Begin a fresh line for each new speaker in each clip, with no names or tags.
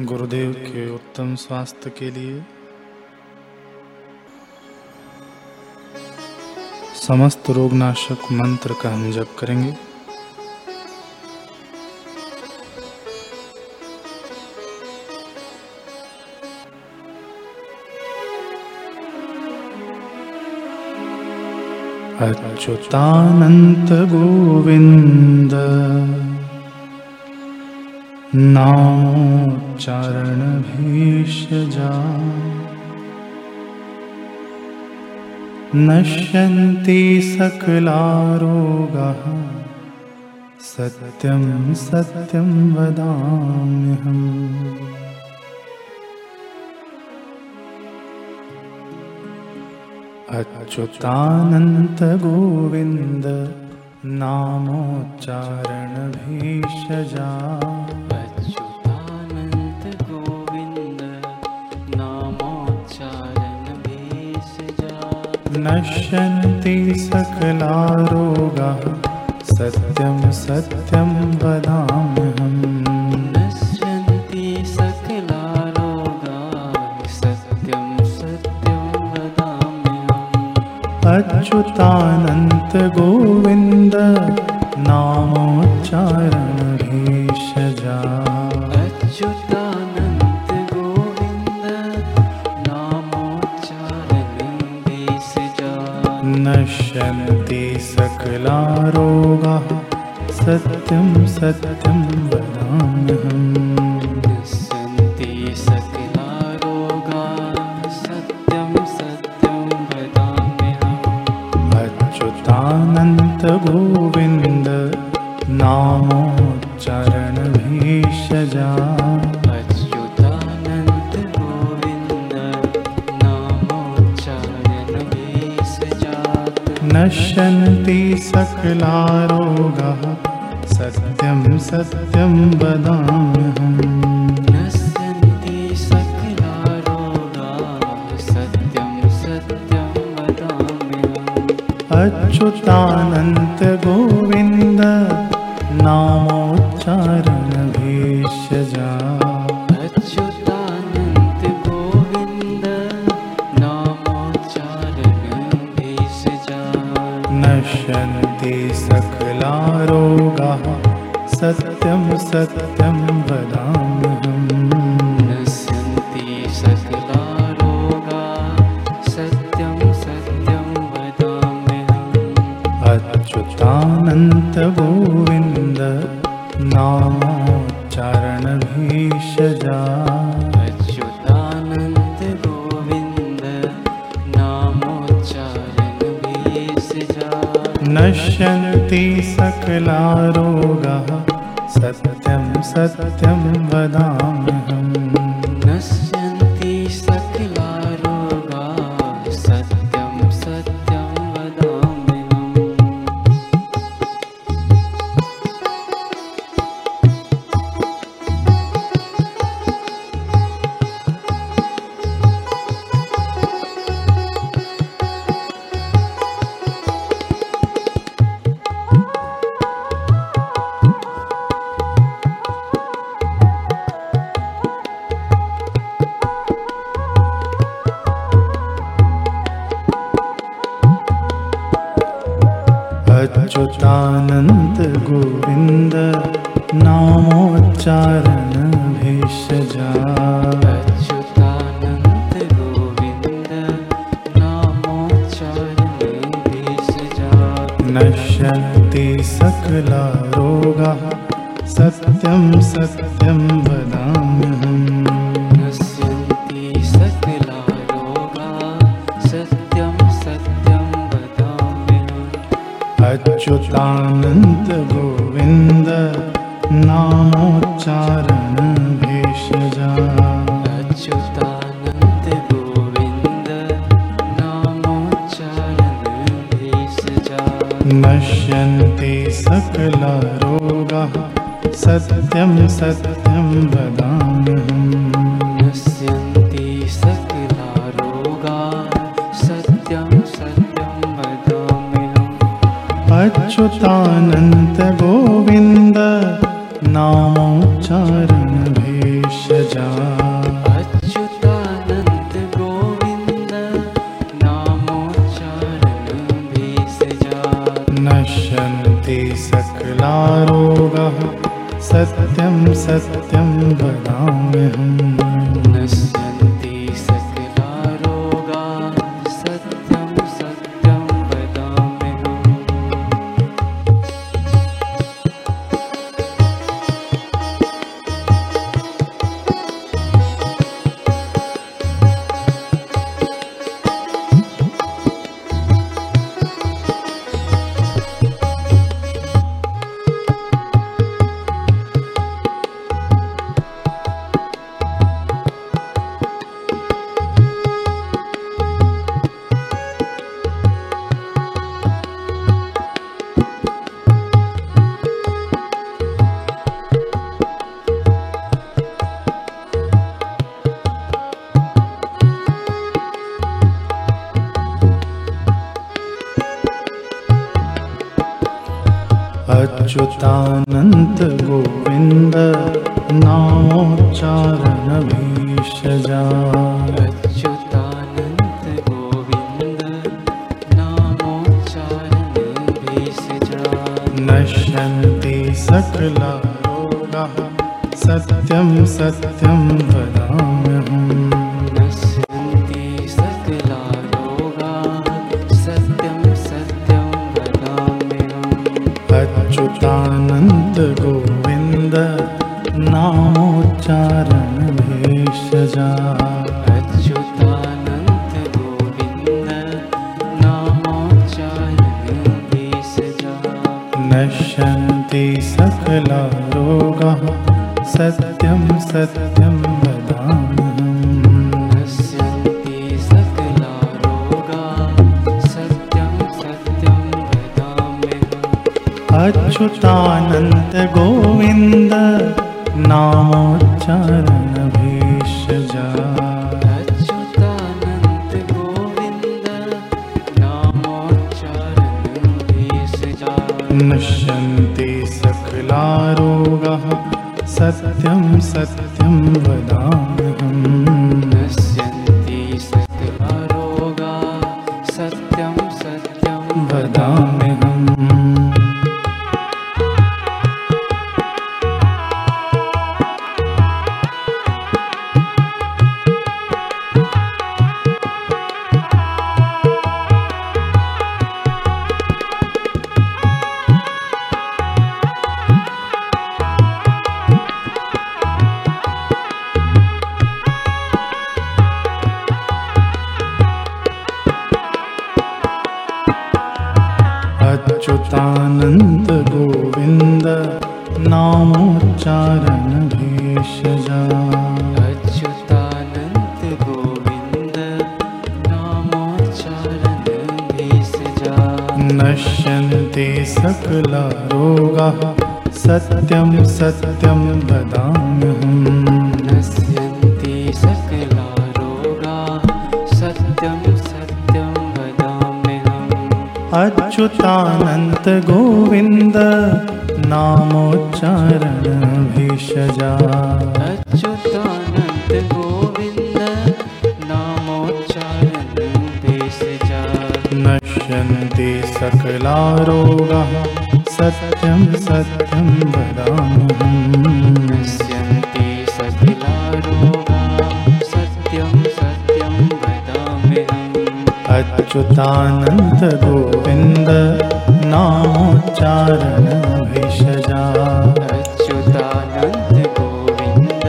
गुरुदेव के उत्तम स्वास्थ्य के लिए। समस्त रोगनाशक मंत्र का हम जप करेंगे। अच्युतानन्त गोविन्द नामोच्चारणभीषजा नश्यन्ति सकलारोगाः सत्यं सत्यं वदाम्यहम्। अच्युतानन्त गोविन्द नामोच्चारणभीषजा नश्यन्ति सकलारोगाः। सत्यं सत्यं वदाम्यहम्।
नश्यन्ति सकला रोगाः सत्यं सत्यं वदाम्यहम्।
अच्युतानन्त गोविन्द नश्यन्ति सकलारोगाः सत्यं सत्यं वदाम्यहम्।
नश्यन्ति सकला रोगाः सत्यं सत्यं वदाम्यहम्।
अच्युतानन्त गोविन्द नामोच्चारणभीषजा नश्यन्ति सकलारोगाः। सत्यं सत्यं वदाम्यहम्।
नश्यन्ति सकला रोगाः सत्यं सत्यं वदाम्यहम्।
अच्युतानन्त सत्यं वदाम्यहम्।
नश्यन्ति सकला रोगाः सत्यं सत्यं वदाम्यहम्।
अच्युतानन्त गोविन्द नामोच्चारणभीषजा
अच्युतानन्त गोविन्द नामोच्चारणभेषजा
नश्यन्ति सकलारोगाः सत्यं सत्यं वदाम्यहम् अच्युतानन्त गोविन्द नामोच्चारणभीषजा
अच्युतानन्त गोविन्द नामोच्चारणभेषजा
नश्यन्ति सकलारोगाः सत्यं सत्यं वदाम्यहम् अच्युतानन्त गोविन्द नामोच्चारणभीषजा
अच्युतानन्त गोविन्द नामोच्चारणभेषजा
नश्यन्ति सकलारोगाः सत्यं सत्यं
अच्युतानन्त गोविन्द नामोच्चारण भेषजा
अच्युतानन्त गोविन्द नामोच्चारण भेषजा
नश्यन्ति सकलारोगः सत्यं सत्यं वदाम्यहम्।
अच्युतानन्त गोविन्द नामोच्चारण
अच्युतानन्त गोविन्द
नश्यन्ति सकला रोगाः सत्यं सत्यं वदाम्यहम् गोविन्द नामोच्चारण भेषजा
अच्युतानन्त गोविन्द नामोच्चारण भेषजा
नश्यन्ति सकला रोगाः सत्यं सत्यं अच्युतानन्द गोविन्द नामोच्चारण भेषजा
अच्युतानन्त गोविन्द नामोच्चारण भेषजा
नश्यन्ति सकला रोगाः सत्यं सत्यं वदाम्यहम् अच्युतानन्द गोविन्द नामोच्चारण भेषजा।
अच्युतानन्त गोविन्द नामोच्चारण भेषजा।
नश्यन्ति सकला रोगाः सत्यं सत्यं वदाम्यहम् अच्युतानन्त गोविन्द नामोच्चारण भेषजा
अच्युतानन्त गोविन्द नामोच्चारण भेषजा
नश्यन्ति सकला रोगाः सत्यं सत्यं वदाम्यहम् अच्युतानन्द गोविन्द नामोच्चारण भेषजा
अच्युतानन्द गोविन्द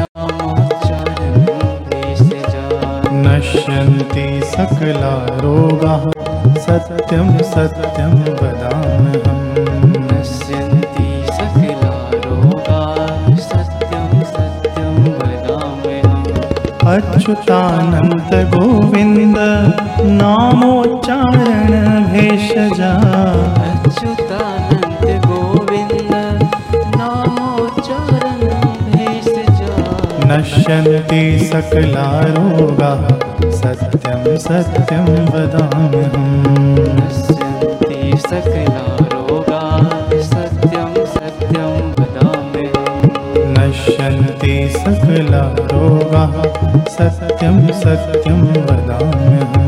नामोच्चारण भेषजा
नश्यन्ति सकला रोगाः सत्यं सत्यं वदाम्यहम्।
नश्यन्ति
अच्युतानन्द गोविन्द नामोच्चारण भेषजा
अच्युतानन्द गोविन्द नामोच्चारण भेषजा
नश्यन्ति सकला रोगाः सत्यं सत्यं वदाम्यहम्
नश्यन्ति सकला
नश्यन्ति सकला रोगाः सत्यं सत्यं वदाम्यहम्